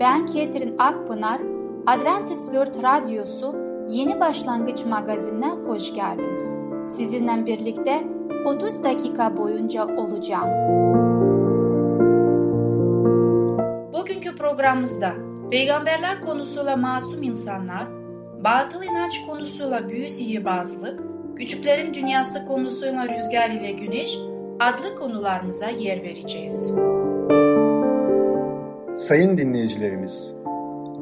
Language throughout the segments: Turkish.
Ben Ketrin Akpınar, Adventist World Radyosu Yeni Başlangıç magazinine hoş geldiniz. Sizinle birlikte 30 dakika boyunca olacağım. Bugünkü programımızda peygamberler konusuyla masum insanlar, batıl inanç konusuyla büyü sihirbazlık, küçüklerin dünyası konusuyla rüzgar ile güneş adlı konularımıza yer vereceğiz. Sayın dinleyicilerimiz,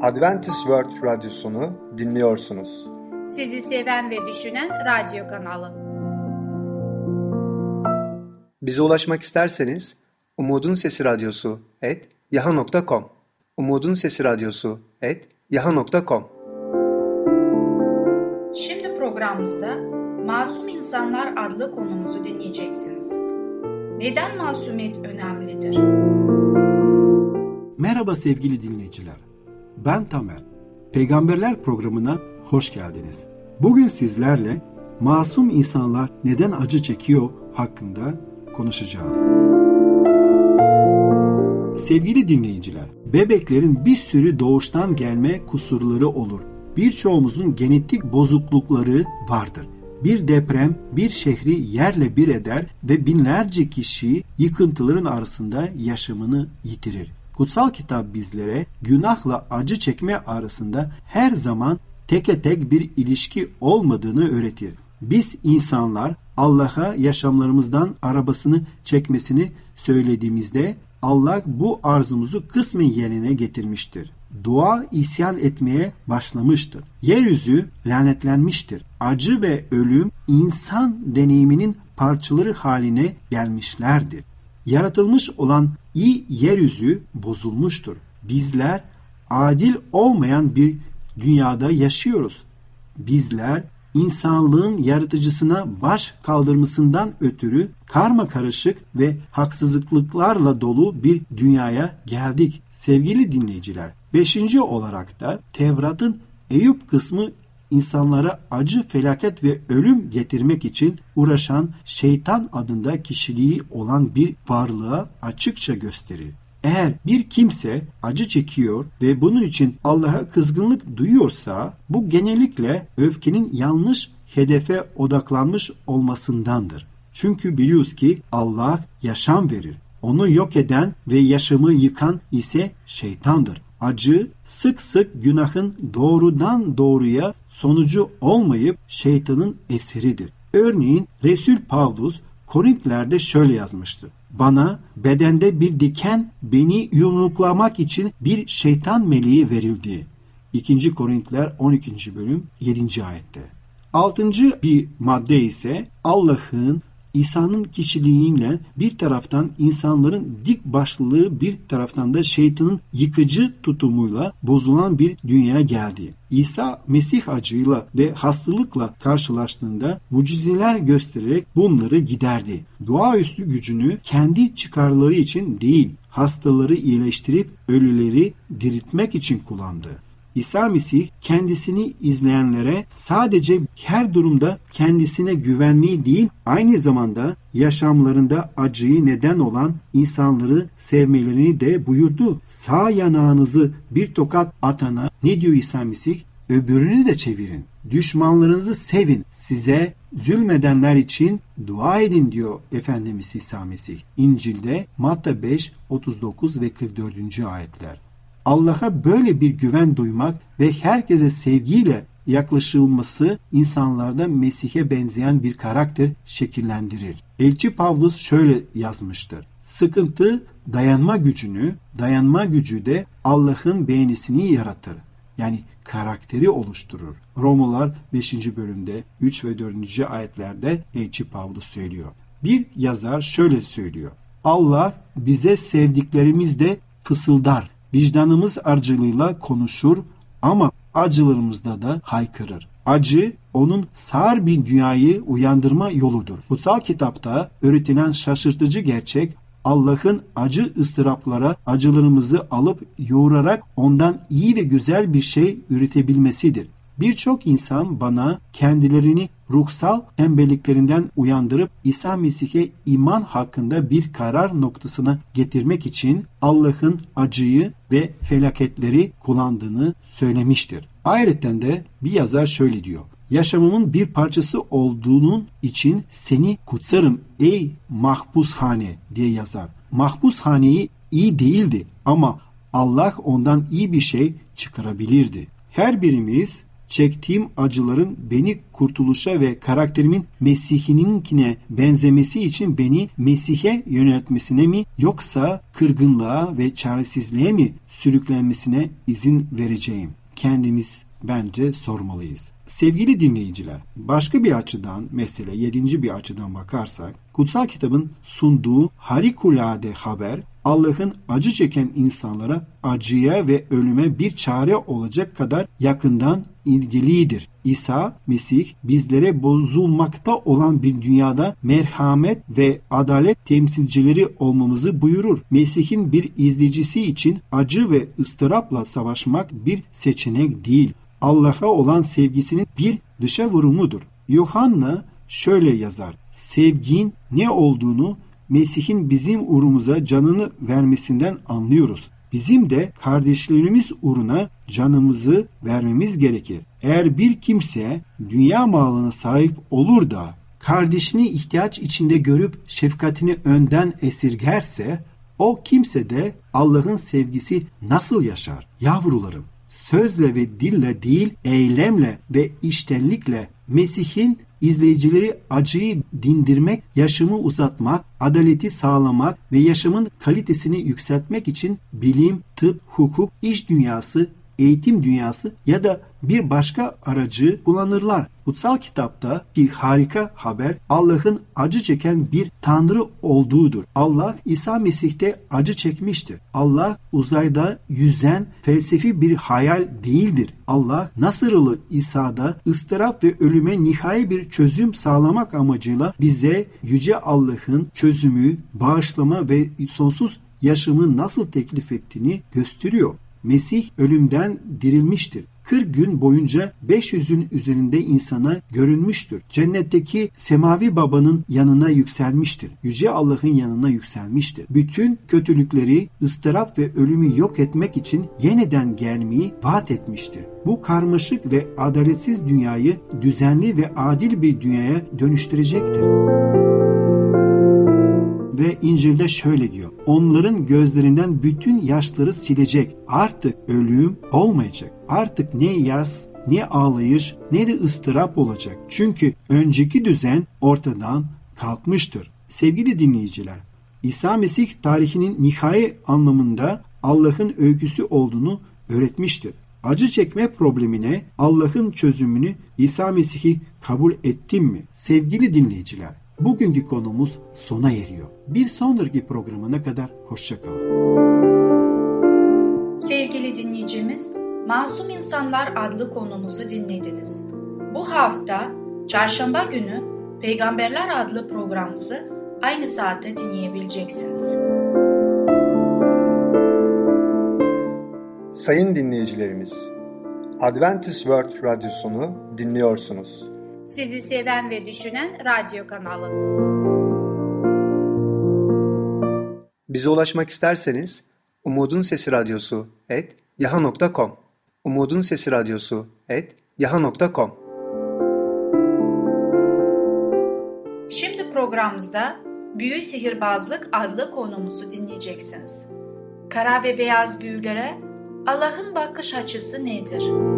Adventist World Radyosunu dinliyorsunuz. Sizi seven ve düşünen radyo kanalı. Bize ulaşmak isterseniz Umutun Sesi Radyosu et yaha.com Umutun Sesi Radyosu et yaha.com Şimdi programımızda Masum İnsanlar adlı konumuzu dinleyeceksiniz. Neden masumiyet önemlidir? Merhaba sevgili dinleyiciler. Ben Tamer. Peygamberler programına hoş geldiniz. Bugün sizlerle masum insanlar neden acı çekiyor hakkında konuşacağız. Sevgili dinleyiciler, bebeklerin bir sürü doğuştan gelme kusurları olur. Birçoğumuzun genetik bozuklukları vardır. Bir deprem bir şehri yerle bir eder ve binlerce kişi yıkıntıların arasında yaşamını yitirir. Kutsal kitap bizlere günahla acı çekme arasında her zaman teke tek bir ilişki olmadığını öğretir. Biz insanlar Allah'a yaşamlarımızdan arabasını çekmesini söylediğimizde Allah bu arzumuzu kısmen yerine getirmiştir. Dua isyan etmeye başlamıştır. Yeryüzü lanetlenmiştir. Acı ve ölüm insan deneyiminin parçaları haline gelmişlerdir. Yaratılmış olan iyi yeryüzü bozulmuştur. Bizler adil olmayan bir dünyada yaşıyoruz. Bizler insanlığın yaratıcısına baş kaldırmasından ötürü karma karışık ve haksızlıklarla dolu bir dünyaya geldik. Sevgili dinleyiciler, beşinci olarak da Tevrat'ın Eyüp kısmı insanlara acı, felaket ve ölüm getirmek için uğraşan şeytan adında kişiliği olan bir varlığa açıkça gösterir. Eğer bir kimse acı çekiyor ve bunun için Allah'a kızgınlık duyuyorsa bu genellikle öfkenin yanlış hedefe odaklanmış olmasındandır. Çünkü biliyoruz ki Allah yaşam verir. Onu yok eden ve yaşamı yıkan ise şeytandır. Acı sık sık günahın doğrudan doğruya sonucu olmayıp şeytanın eseridir. Örneğin Resul Pavlus Korintlerde şöyle yazmıştı. Bana bedende bir diken beni yumruklamak için bir şeytan meleği verildi. 2. Korintliler 12. bölüm 7. ayette. Altıncı bir madde ise Allah'ın İsa'nın kişiliğiyle bir taraftan insanların dik başlılığı bir taraftan da şeytanın yıkıcı tutumuyla bozulan bir dünyaya geldi. İsa Mesih acıyla ve hastalıkla karşılaştığında mucizeler göstererek bunları giderdi. Doğaüstü gücünü kendi çıkarları için değil, hastaları iyileştirip ölüleri diriltmek için kullandı. İsa Mesih kendisini izleyenlere sadece her durumda kendisine güvenmeyi değil aynı zamanda yaşamlarında acıyı neden olan insanları sevmelerini de buyurdu. Sağ yanağınızı bir tokat atana ne diyor İsa Mesih? Öbürünü de çevirin. Düşmanlarınızı sevin. Size zulmedenler için dua edin diyor Efendimiz İsa Mesih. İncil'de Matta 5, 39 ve 44. ayetler. Allah'a böyle bir güven duymak ve herkese sevgiyle yaklaşılması insanlarda Mesih'e benzeyen bir karakter şekillendirir. Elçi Pavlus şöyle yazmıştır. Sıkıntı dayanma gücünü, dayanma gücü de Allah'ın beğenisini yaratır. Yani karakteri oluşturur. Romalılar 5. bölümde 3 ve 4. ayetlerde Elçi Pavlus söylüyor. Bir yazar şöyle söylüyor. Allah bize sevdiklerimizde fısıldar. Vicdanımız aracılığıyla konuşur ama acılarımızda da haykırır. Acı onun sağır bir dünyayı uyandırma yoludur. Kutsal kitapta öğretilen şaşırtıcı gerçek Allah'ın acı ıstıraplara acılarımızı alıp yoğurarak ondan iyi ve güzel bir şey üretebilmesidir. Birçok insan bana kendilerini ruhsal tembelliklerinden uyandırıp İsa Mesih'e iman hakkında bir karar noktasına getirmek için Allah'ın acıyı ve felaketleri kullandığını söylemiştir. Ayrıca de bir yazar şöyle diyor. Yaşamımın bir parçası olduğunun için seni kutsarım ey mahpushane diye yazar. Mahpushaneyi iyi değildi ama Allah ondan iyi bir şey çıkarabilirdi. Her birimiz çektiğim acıların beni kurtuluşa ve karakterimin Mesih'ininkine benzemesi için beni Mesih'e yöneltmesine mi yoksa kırgınlığa ve çaresizliğe mi sürüklenmesine izin vereceğim? Kendimiz bence sormalıyız. Sevgili dinleyiciler, başka bir açıdan mesele yedinci bir açıdan bakarsak, kutsal kitabın sunduğu harikulade haber Allah'ın acı çeken insanlara acıya ve ölüme bir çare olacak kadar yakından ilgilidir. İsa Mesih bizlere bozulmakta olan bir dünyada merhamet ve adalet temsilcileri olmamızı buyurur. Mesih'in bir izleyicisi için acı ve ıstırapla savaşmak bir seçenek değil. Allah'a olan sevgisinin bir dışa vurumudur. Yuhanna şöyle yazar. Sevgin ne olduğunu Mesih'in bizim uğrumuza canını vermesinden anlıyoruz. Bizim de kardeşlerimiz uğruna canımızı vermemiz gerekir. Eğer bir kimse dünya malına sahip olur da kardeşini ihtiyaç içinde görüp şefkatini önden esirgerse o kimse de Allah'ın sevgisi nasıl yaşar? Yavrularım, sözle ve dille değil, eylemle ve iştenlikle Mesih'in izleyicileri acıyı dindirmek, yaşamı uzatmak, adaleti sağlamak ve yaşamın kalitesini yükseltmek için bilim, tıp, hukuk, iş dünyası, eğitim dünyası ya da bir başka aracı kullanırlar. Kutsal kitapta ki harika haber Allah'ın acı çeken bir tanrı olduğudur. Allah İsa Mesih'te acı çekmiştir. Allah uzayda yüzen felsefi bir hayal değildir. Allah Nasırlı İsa'da ıstırap ve ölüme nihai bir çözüm sağlamak amacıyla bize yüce Allah'ın çözümü, bağışlama ve sonsuz yaşamı nasıl teklif ettiğini gösteriyor. Mesih ölümden dirilmiştir. 40 gün boyunca 500'ün üzerinde insana görünmüştür. Cennetteki semavi babanın yanına yükselmiştir. Yüce Allah'ın yanına yükselmiştir. Bütün kötülükleri, ıstırap ve ölümü yok etmek için yeniden gelmeyi vaat etmiştir. Bu karmaşık ve adaletsiz dünyayı düzenli ve adil bir dünyaya dönüştürecektir ve İncil'de şöyle diyor. Onların gözlerinden bütün yaşları silecek. Artık ölüm olmayacak. Artık ne yas, ne ağlayış, ne de ıstırap olacak. Çünkü önceki düzen ortadan kalkmıştır. Sevgili dinleyiciler, İsa Mesih tarihinin nihai anlamında Allah'ın öyküsü olduğunu öğretmiştir. Acı çekme problemine Allah'ın çözümünü İsa Mesih'i kabul ettim mi? Sevgili dinleyiciler, Bugünkü konumuz sona eriyor. Bir sonraki programına kadar hoşçakalın. Sevgili dinleyicimiz, Masum İnsanlar adlı konumuzu dinlediniz. Bu hafta çarşamba günü Peygamberler adlı programımızı aynı saatte dinleyebileceksiniz. Sayın dinleyicilerimiz, Adventist World Radyosunu dinliyorsunuz. Sizi seven ve düşünen radyo kanalı. Bize ulaşmak isterseniz Umutun Sesi Radyosu et yaha.com Umutun Sesi Radyosu et yaha.com Şimdi programımızda Büyü Sihirbazlık adlı konumuzu dinleyeceksiniz. Kara ve beyaz büyülere Allah'ın bakış açısı nedir?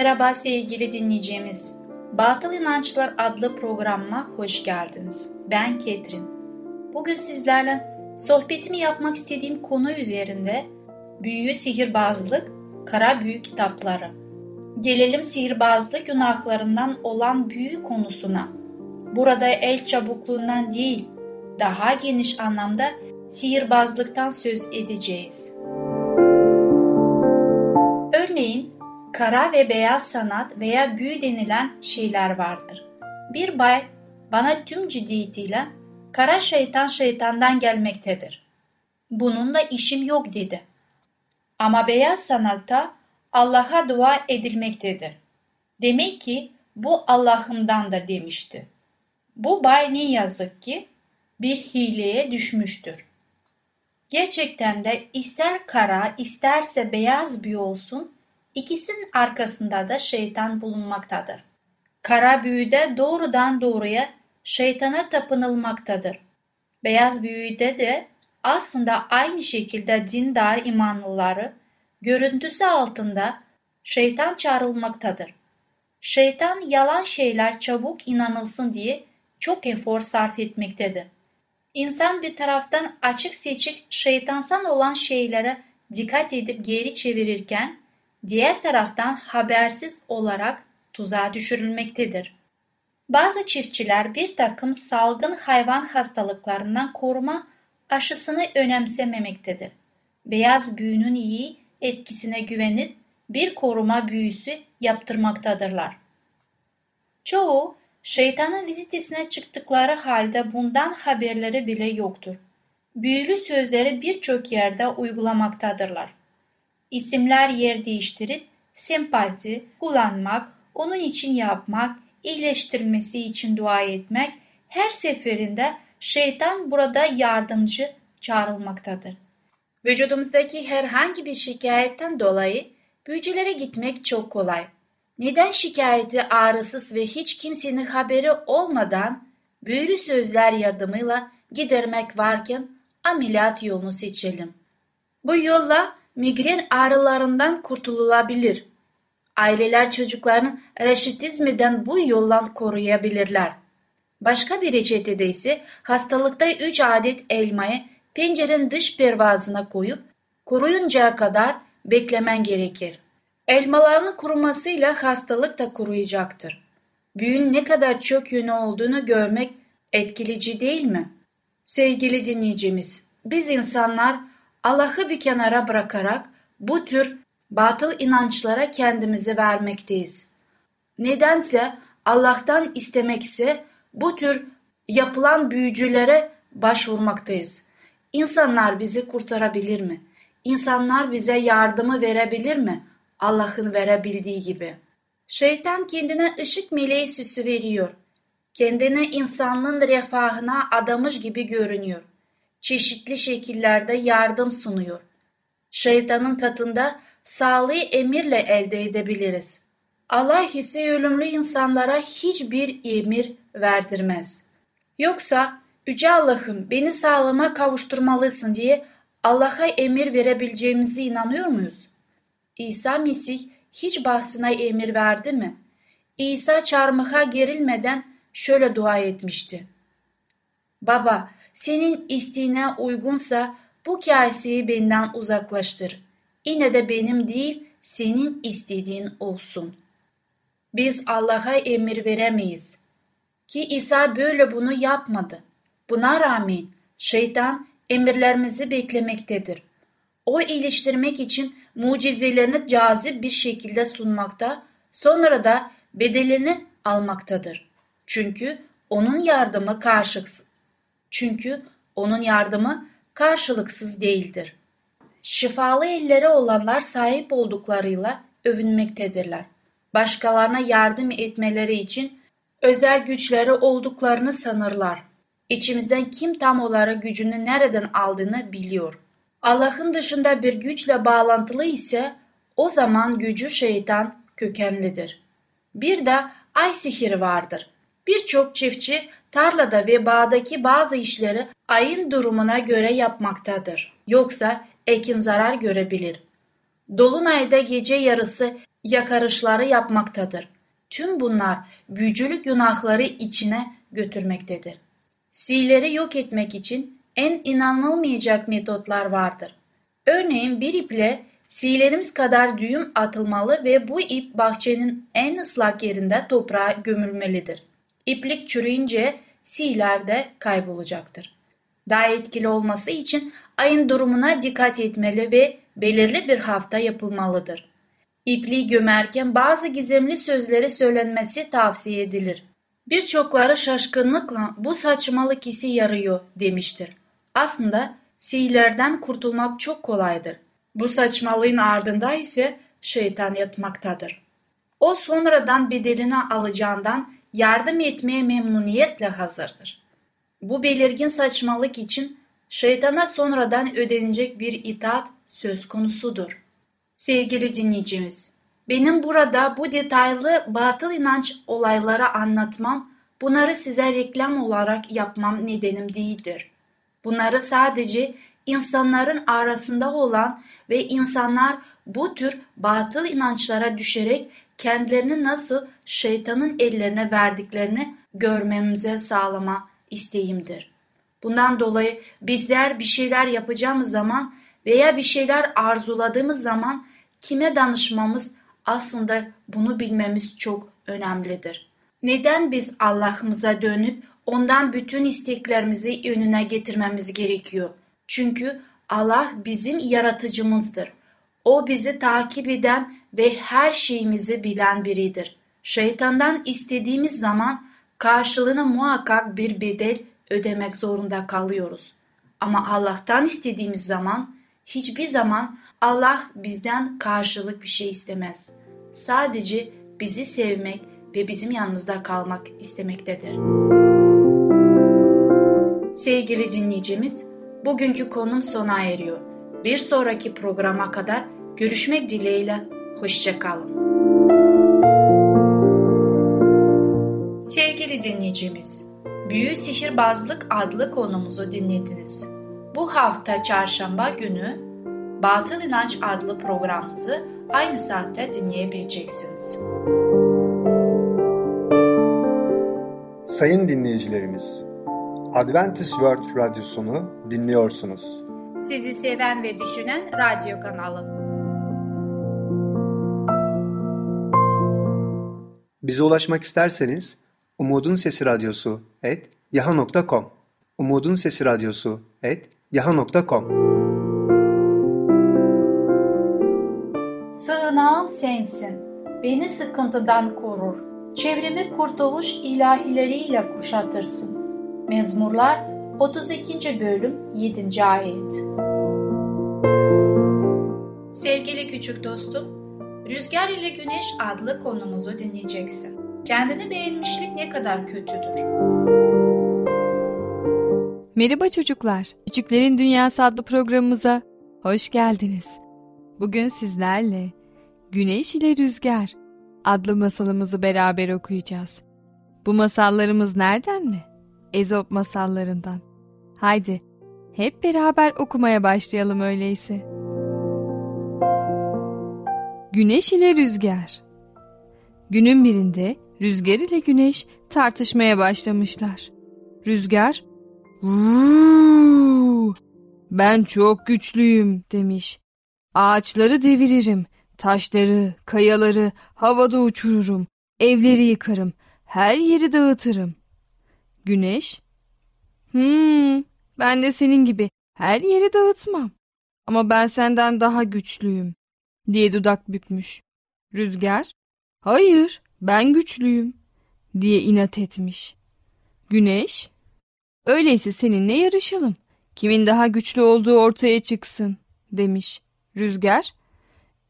Merhaba sevgili dinleyicimiz. Batıl İnançlar adlı programıma hoş geldiniz. Ben Ketrin. Bugün sizlerle sohbetimi yapmak istediğim konu üzerinde büyü, sihirbazlık, kara büyü kitapları. Gelelim sihirbazlık günahlarından olan büyü konusuna. Burada el çabukluğundan değil, daha geniş anlamda sihirbazlıktan söz edeceğiz. Örneğin kara ve beyaz sanat veya büyü denilen şeyler vardır. Bir bay bana tüm ciddiyetiyle kara şeytan şeytandan gelmektedir. Bununla işim yok dedi. Ama beyaz sanatta Allah'a dua edilmektedir. Demek ki bu Allah'ımdandır demişti. Bu bay ne yazık ki bir hileye düşmüştür. Gerçekten de ister kara isterse beyaz büyü olsun ikisinin arkasında da şeytan bulunmaktadır. Kara büyüde doğrudan doğruya şeytana tapınılmaktadır. Beyaz büyüde de aslında aynı şekilde dindar imanlıları görüntüsü altında şeytan çağrılmaktadır. Şeytan yalan şeyler çabuk inanılsın diye çok efor sarf etmektedir. İnsan bir taraftan açık seçik şeytansal olan şeylere dikkat edip geri çevirirken diğer taraftan habersiz olarak tuzağa düşürülmektedir. Bazı çiftçiler bir takım salgın hayvan hastalıklarından koruma aşısını önemsememektedir. Beyaz büyünün iyi etkisine güvenip bir koruma büyüsü yaptırmaktadırlar. Çoğu şeytanın vizitesine çıktıkları halde bundan haberleri bile yoktur. Büyülü sözleri birçok yerde uygulamaktadırlar. İsimler yer değiştirip sempati kullanmak, onun için yapmak, iyileştirmesi için dua etmek her seferinde şeytan burada yardımcı çağrılmaktadır. Vücudumuzdaki herhangi bir şikayetten dolayı büyücülere gitmek çok kolay. Neden şikayeti ağrısız ve hiç kimsenin haberi olmadan büyülü sözler yardımıyla gidermek varken ameliyat yolunu seçelim. Bu yolla migren ağrılarından kurtululabilir. Aileler çocukların reşitizmiden bu yoldan koruyabilirler. Başka bir reçetede ise hastalıkta 3 adet elmayı pencerenin dış pervazına koyup kuruyuncaya kadar beklemen gerekir. Elmaların kurumasıyla hastalık da kuruyacaktır. Büyün ne kadar çok yönü olduğunu görmek etkileyici değil mi? Sevgili dinleyicimiz, biz insanlar Allah'ı bir kenara bırakarak bu tür batıl inançlara kendimizi vermekteyiz. Nedense Allah'tan istemekse bu tür yapılan büyücülere başvurmaktayız. İnsanlar bizi kurtarabilir mi? İnsanlar bize yardımı verebilir mi? Allah'ın verebildiği gibi. Şeytan kendine ışık meleği süsü veriyor. Kendine insanlığın refahına adamış gibi görünüyor. Çeşitli şekillerde yardım sunuyor. Şeytanın katında sağlığı emirle elde edebiliriz. Allah ise ölümlü insanlara hiçbir emir verdirmez. Yoksa Yüce Allah'ım beni sağlama kavuşturmalısın diye Allah'a emir verebileceğimize inanıyor muyuz? İsa Mesih hiç bahsine emir verdi mi? İsa çarmıha gerilmeden şöyle dua etmişti. Baba, senin isteğine uygunsa bu kaseyi benden uzaklaştır. Yine de benim değil, senin istediğin olsun. Biz Allah'a emir veremeyiz. Ki İsa böyle bunu yapmadı. Buna rağmen şeytan emirlerimizi beklemektedir. O iyileştirmek için mucizelerini cazip bir şekilde sunmakta, sonra da bedelini almaktadır. Çünkü onun yardımı karşılıksız. Çünkü onun yardımı karşılıksız değildir. Şifalı elleri olanlar sahip olduklarıyla övünmektedirler. Başkalarına yardım etmeleri için özel güçleri olduklarını sanırlar. İçimizden kim tam olarak gücünü nereden aldığını biliyor. Allah'ın dışında bir güçle bağlantılı ise o zaman gücü şeytan kökenlidir. Bir de ay sihiri vardır. Birçok çiftçi tarlada ve bağdaki bazı işleri ayın durumuna göre yapmaktadır. Yoksa ekin zarar görebilir. Dolunayda gece yarısı yakarışları yapmaktadır. Tüm bunlar büyücülük günahları içine götürmektedir. Sileri yok etmek için en inanılmayacak metotlar vardır. Örneğin bir iple silerimiz kadar düğüm atılmalı ve bu ip bahçenin en ıslak yerinde toprağa gömülmelidir. İplik çürüyünce siler de kaybolacaktır. Daha etkili olması için ayın durumuna dikkat etmeli ve belirli bir hafta yapılmalıdır. İpliği gömerken bazı gizemli sözleri söylenmesi tavsiye edilir. Birçokları şaşkınlıkla bu saçmalık işi yarıyor demiştir. Aslında sihirlerden kurtulmak çok kolaydır. Bu saçmalığın ardında ise şeytan yatmaktadır. O sonradan bedelini alacağından yardım etmeye memnuniyetle hazırdır. Bu belirgin saçmalık için şeytana sonradan ödenecek bir itaat söz konusudur. Sevgili dinleyicimiz, benim burada bu detaylı batıl inanç olayları anlatmam, bunları size reklam olarak yapmam nedenim değildir. Bunları sadece insanların arasında olan ve insanlar bu tür batıl inançlara düşerek kendilerini nasıl şeytanın ellerine verdiklerini görmemize sağlama isteğimdir. Bundan dolayı bizler bir şeyler yapacağımız zaman veya bir şeyler arzuladığımız zaman kime danışmamız aslında bunu bilmemiz çok önemlidir. Neden biz Allah'ımıza dönüp ondan bütün isteklerimizi önüne getirmemiz gerekiyor? Çünkü Allah bizim yaratıcımızdır. O bizi takip eden ve her şeyimizi bilen biridir. Şeytandan istediğimiz zaman karşılığına muhakkak bir bedel ödemek zorunda kalıyoruz. Ama Allah'tan istediğimiz zaman hiçbir zaman Allah bizden karşılık bir şey istemez. Sadece bizi sevmek ve bizim yanımızda kalmak istemektedir. Sevgili dinleyicimiz, bugünkü konum sona eriyor. Bir sonraki programa kadar görüşmek dileğiyle, hoşçakalın. Sevgili dinleyicimiz, Büyü Sihirbazlık adlı konumuzu dinlediniz. Bu hafta çarşamba günü Batıl İnanç adlı programımızı aynı saatte dinleyebileceksiniz. Sayın dinleyicilerimiz, Adventist World Radyosunu dinliyorsunuz. Sizi seven ve düşünen radyo kanalı. Bize ulaşmak isterseniz Umutun Sesi Radyosu et yaha.com Umutun Sesi Radyosu et yaha.com Sığınağım sensin, beni sıkıntıdan korur, çevremi kurtuluş ilahileriyle kuşatırsın. Mezmurlar 32. bölüm 7. ayet. Sevgili küçük dostum, Rüzgar ile Güneş adlı konumuzu dinleyeceksin. Kendini beğenmişlik ne kadar kötüdür. Merhaba çocuklar. Küçüklerin Dünyası adlı programımıza hoş geldiniz. Bugün sizlerle Güneş ile Rüzgar adlı masalımızı beraber okuyacağız. Bu masallarımız nereden mi? Ezop masallarından. Haydi hep beraber okumaya başlayalım öyleyse. Güneş ile Rüzgar Günün birinde Rüzgar ile Güneş tartışmaya başlamışlar. Rüzgar, Vuuu, ben çok güçlüyüm demiş. Ağaçları deviririm, taşları, kayaları havada uçururum, evleri yıkarım, her yeri dağıtırım. Güneş, hmm, ben de senin gibi her yeri dağıtmam. Ama ben senden daha güçlüyüm diye dudak bükmüş. Rüzgar, hayır ben güçlüyüm diye inat etmiş. Güneş, öyleyse seninle yarışalım. Kimin daha güçlü olduğu ortaya çıksın demiş. Rüzgar,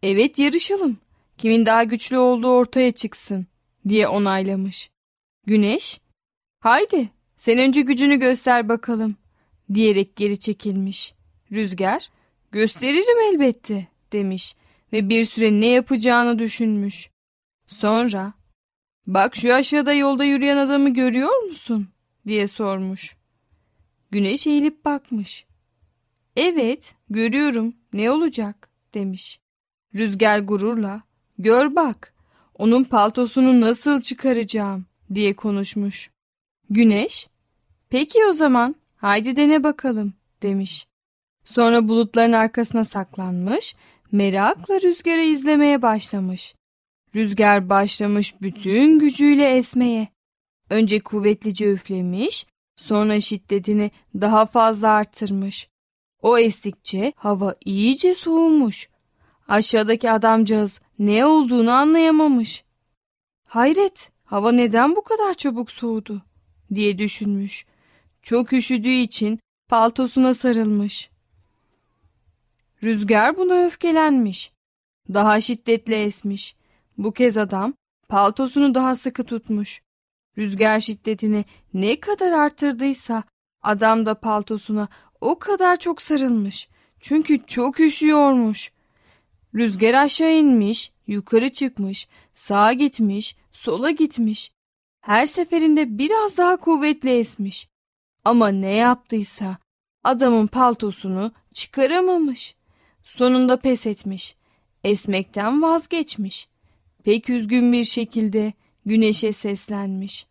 evet yarışalım. Kimin daha güçlü olduğu ortaya çıksın diye onaylamış. Güneş, haydi sen önce gücünü göster bakalım diyerek geri çekilmiş. Rüzgar, gösteririm elbette demiş ve bir süre ne yapacağını düşünmüş. Sonra Bak şu aşağıda yolda yürüyen adamı görüyor musun? diye sormuş. Güneş eğilip bakmış. Evet, görüyorum. Ne olacak? demiş. Rüzgar gururla, gör bak, onun paltosunu nasıl çıkaracağım diye konuşmuş. Güneş, peki o zaman, haydi dene bakalım demiş. Sonra bulutların arkasına saklanmış, merakla rüzgarı izlemeye başlamış. Rüzgar başlamış bütün gücüyle esmeye. Önce kuvvetlice üflemiş, sonra şiddetini daha fazla arttırmış. O estikçe hava iyice soğumuş. Aşağıdaki adamcağız ne olduğunu anlayamamış. Hayret, hava neden bu kadar çabuk soğudu diye düşünmüş. Çok üşüdüğü için paltosuna sarılmış. Rüzgar buna öfkelenmiş. Daha şiddetli esmiş. Bu kez adam paltosunu daha sıkı tutmuş. Rüzgar şiddetini ne kadar arttırdıysa adam da paltosuna o kadar çok sarılmış. Çünkü çok üşüyormuş. Rüzgar aşağı inmiş, yukarı çıkmış, sağa gitmiş, sola gitmiş. Her seferinde biraz daha kuvvetli esmiş. Ama ne yaptıysa adamın paltosunu çıkaramamış. Sonunda pes etmiş. Esmekten vazgeçmiş. Pek üzgün bir şekilde güneşe seslenmiş.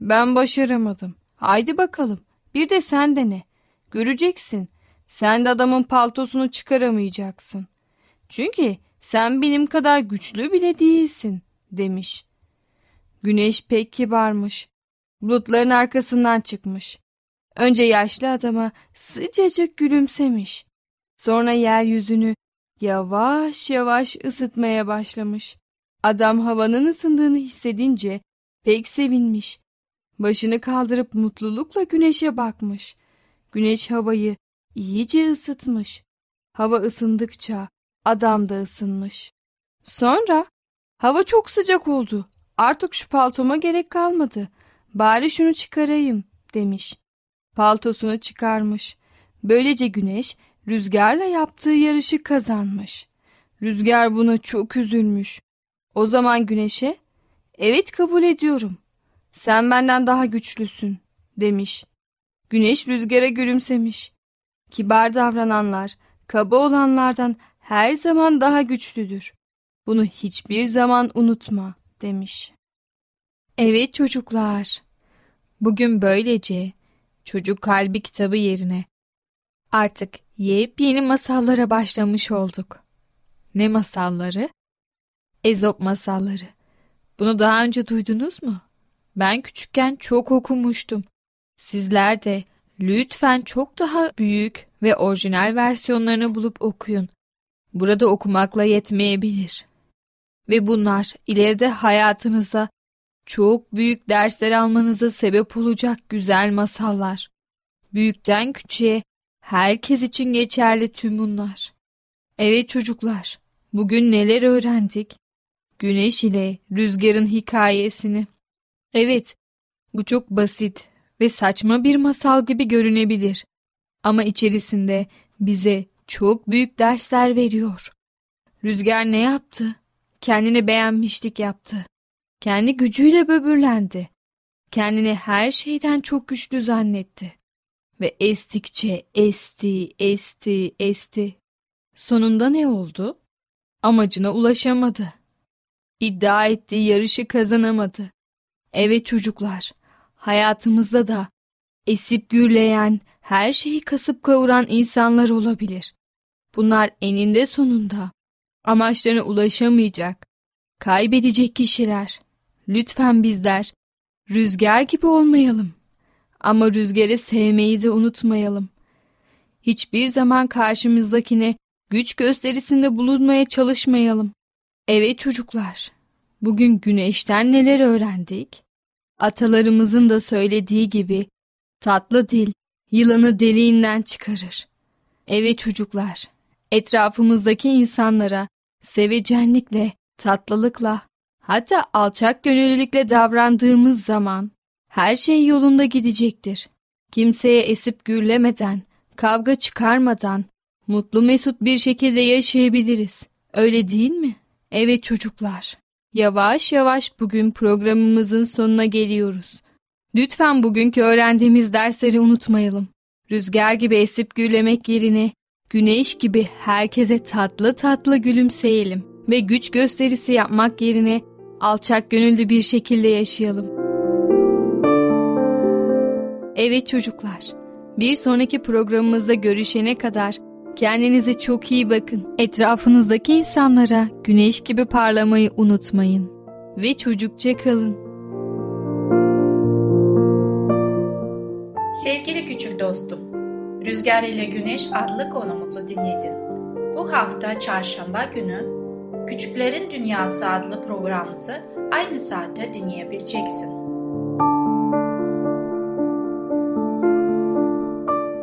Ben başaramadım. Haydi bakalım. Bir de sen dene. Göreceksin. Sen de adamın paltosunu çıkaramayacaksın. Çünkü sen benim kadar güçlü bile değilsin demiş. Güneş pek kibarmış. Bulutların arkasından çıkmış. Önce yaşlı adama sıcacık gülümsemiş. Sonra yeryüzünü yavaş yavaş ısıtmaya başlamış. Adam havanın ısındığını hissedince pek sevinmiş. Başını kaldırıp mutlulukla güneşe bakmış. Güneş havayı iyice ısıtmış. Hava ısındıkça adam da ısınmış. Sonra hava çok sıcak oldu. Artık şu paltoma gerek kalmadı. Bari şunu çıkarayım demiş. Paltosunu çıkarmış. Böylece güneş rüzgarla yaptığı yarışı kazanmış. Rüzgar buna çok üzülmüş. O zaman güneşe evet kabul ediyorum. Sen benden daha güçlüsün demiş. Güneş rüzgara gülümsemiş. Kibar davrananlar kaba olanlardan her zaman daha güçlüdür. Bunu hiçbir zaman unutma demiş. Evet çocuklar. Bugün böylece Çocuk Kalbi kitabı yerine artık yepyeni masallara başlamış olduk. Ne masalları? Ezop masalları. Bunu daha önce duydunuz mu? Ben küçükken çok okumuştum. Sizler de lütfen çok daha büyük ve orijinal versiyonlarını bulup okuyun. Burada okumakla yetmeyebilir. Ve bunlar ileride hayatınıza çok büyük dersler almanıza sebep olacak güzel masallar. Büyükten küçüğe herkes için geçerli tüm bunlar. Evet çocuklar, bugün neler öğrendik? Güneş ile rüzgarın hikayesini. Evet, bu çok basit ve saçma bir masal gibi görünebilir. Ama içerisinde bize çok büyük dersler veriyor. Rüzgar ne yaptı? Kendini beğenmişlik yaptı. Kendi gücüyle böbürlendi. Kendini her şeyden çok güçlü zannetti. Ve estikçe esti, esti, esti. Sonunda ne oldu? Amacına ulaşamadı. İddia ettiği yarışı kazanamadı. Evet çocuklar, hayatımızda da esip gürleyen, her şeyi kasıp kavuran insanlar olabilir. Bunlar eninde sonunda amaçlarına ulaşamayacak, kaybedecek kişiler. Lütfen bizler rüzgar gibi olmayalım. Ama rüzgarı sevmeyi de unutmayalım. Hiçbir zaman karşımızdakine güç gösterisinde bulunmaya çalışmayalım. Evet çocuklar, bugün güneşten neler öğrendik? Atalarımızın da söylediği gibi tatlı dil yılanı deliğinden çıkarır. Evet çocuklar, etrafımızdaki insanlara sevecenlikle, tatlılıkla, hatta alçak gönüllülükle davrandığımız zaman her şey yolunda gidecektir. Kimseye esip gürlemeden, kavga çıkarmadan, mutlu mesut bir şekilde yaşayabiliriz. Öyle değil mi? Evet çocuklar. Yavaş yavaş bugün programımızın sonuna geliyoruz. Lütfen bugünkü öğrendiğimiz dersleri unutmayalım. Rüzgar gibi esip gürlemek yerine güneş gibi herkese tatlı tatlı gülümseyelim ve güç gösterisi yapmak yerine alçak gönüllü bir şekilde yaşayalım. Evet çocuklar, bir sonraki programımızda görüşene kadar kendinize çok iyi bakın. Etrafınızdaki insanlara güneş gibi parlamayı unutmayın ve çocukça kalın. Sevgili küçük dostum, Rüzgar ile Güneş adlı konumuzu dinledin. Bu hafta çarşamba günü Küçüklerin Dünyası adlı programımızı aynı saatte dinleyebileceksin.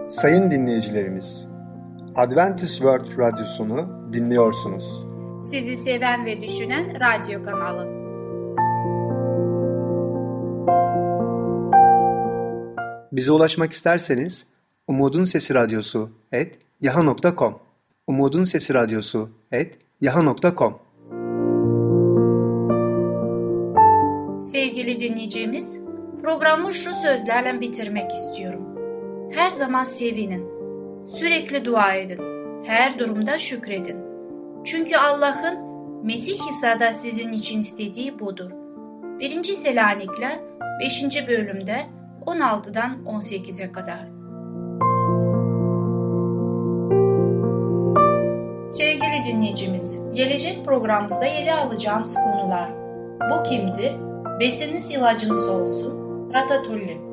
Sayın dinleyicilerimiz, Adventist World Radyosunu dinliyorsunuz. Sizi seven ve düşünen radyo kanalı. Bize ulaşmak isterseniz Umutun Sesi Radyosu et yaha.com Umutun Sesi Radyosu et yaha.com Sevgili dinleyicimiz, programı şu sözlerle bitirmek istiyorum. Her zaman sevinin, sürekli dua edin, her durumda şükredin. Çünkü Allah'ın Mesih İsa'da sizin için istediği budur. 1. Selanikler 5. bölümde 16'dan 18'e kadar. Sevgili dinleyicimiz, gelecek programımızda ele alacağımız konular Bu kimdi? Besiniz ilacınız olsun. Ratatouille.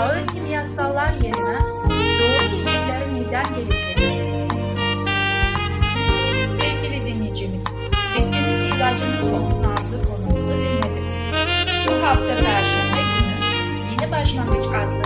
Ağır kimyasallar yerine doğru yiyecekleri neden gerektiğini Sevgili dinleyicimiz, besiniz ilacınız olsun adlı konumuzu dinlediniz. Bu hafta Perşembe günü Yeni Başlangıç adlı